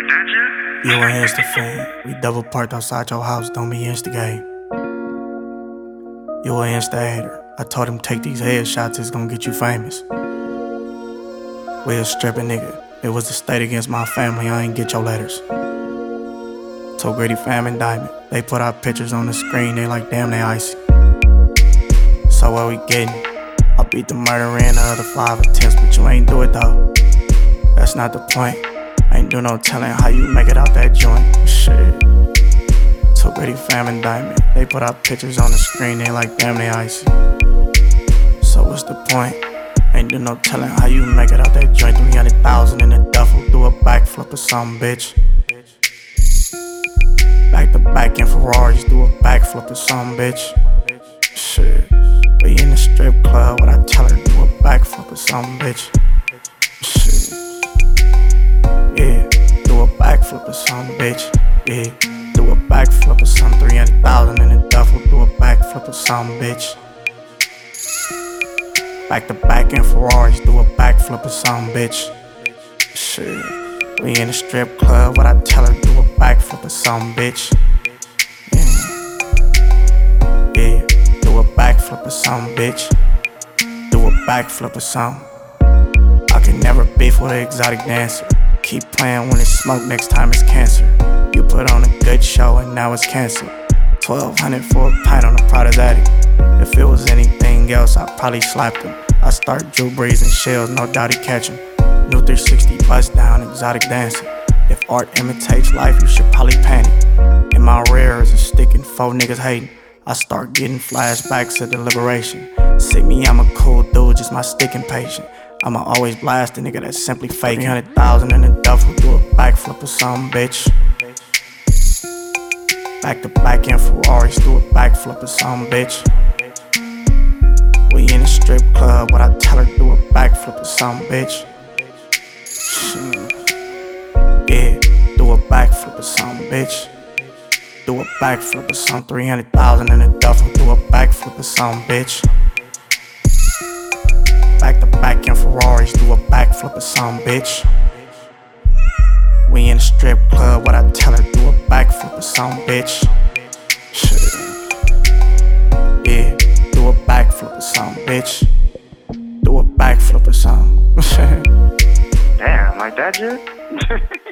like that, yeah? You ain't Insta fan. We double parked outside your house, don't be instigating. You an Insta hater. I told him take these headshots, it's gonna get you famous. We a stripping nigga. It was the state against my family, I ain't get your letters. Told Gritty Fam and Diamond. They put our pictures on the screen, they like damn they icy. So what we getting? I beat the murder in the other five attempts, but you ain't do it though. That's not the point. Ain't do no telling how you make it out that joint. Shit. So Gritty Fam and Diamond. They put our pictures on the screen, they like damn they icy. So what's the point? Ain't do no telling how you make it out that joint. 300,000 in a duffel, do a backflip or something, bitch. Back to back in Ferraris, do a backflip or something, bitch. Shit. We in the strip club, what I tell her, do a backflip or something, bitch. Bitch. Yeah, do a backflip or something. 300,000 in a duffel, do a backflip or something, bitch. Back to back in Ferraris, do a backflip or some bitch. Shit. We in the strip club, what I tell her, do a backflip or some bitch. Yeah. Yeah, do a backflip or some bitch. Do a backflip or some. I can never be for the exotic dancer. Keep playing when it's smoke, next time it's cancer. You put on a good show and now it's canceled. 1200 for a pint on a Prada's attic. If it was anything else, I'd probably slap him. I start Drew Brees and shells, no doubt he catch him. New 360 bust down, exotic dancing. If art imitates life, you should probably panic. In my rear is a stick and four niggas hating. I start getting flashbacks to deliberation. See me, I'm a cool dude, just my stick impatient. I'ma always blast a nigga that's simply fake. 300,000 in a duffel, do a backflip or something, bitch. Back to back in Ferraris, do a backflip or something, bitch. We in a strip club, what I tell her, do a backflip or something, bitch. Yeah, do a backflip or something, bitch. Do a backflip or something, 300,000 in a duffel, do a backflip or something, bitch. Ferraris, do a backflip or something, bitch. We in a strip club, what I tell her, do a backflip or something, bitch. Shit. Yeah, do a backflip or something, bitch. Do a backflip or something. Damn, like that, yeah?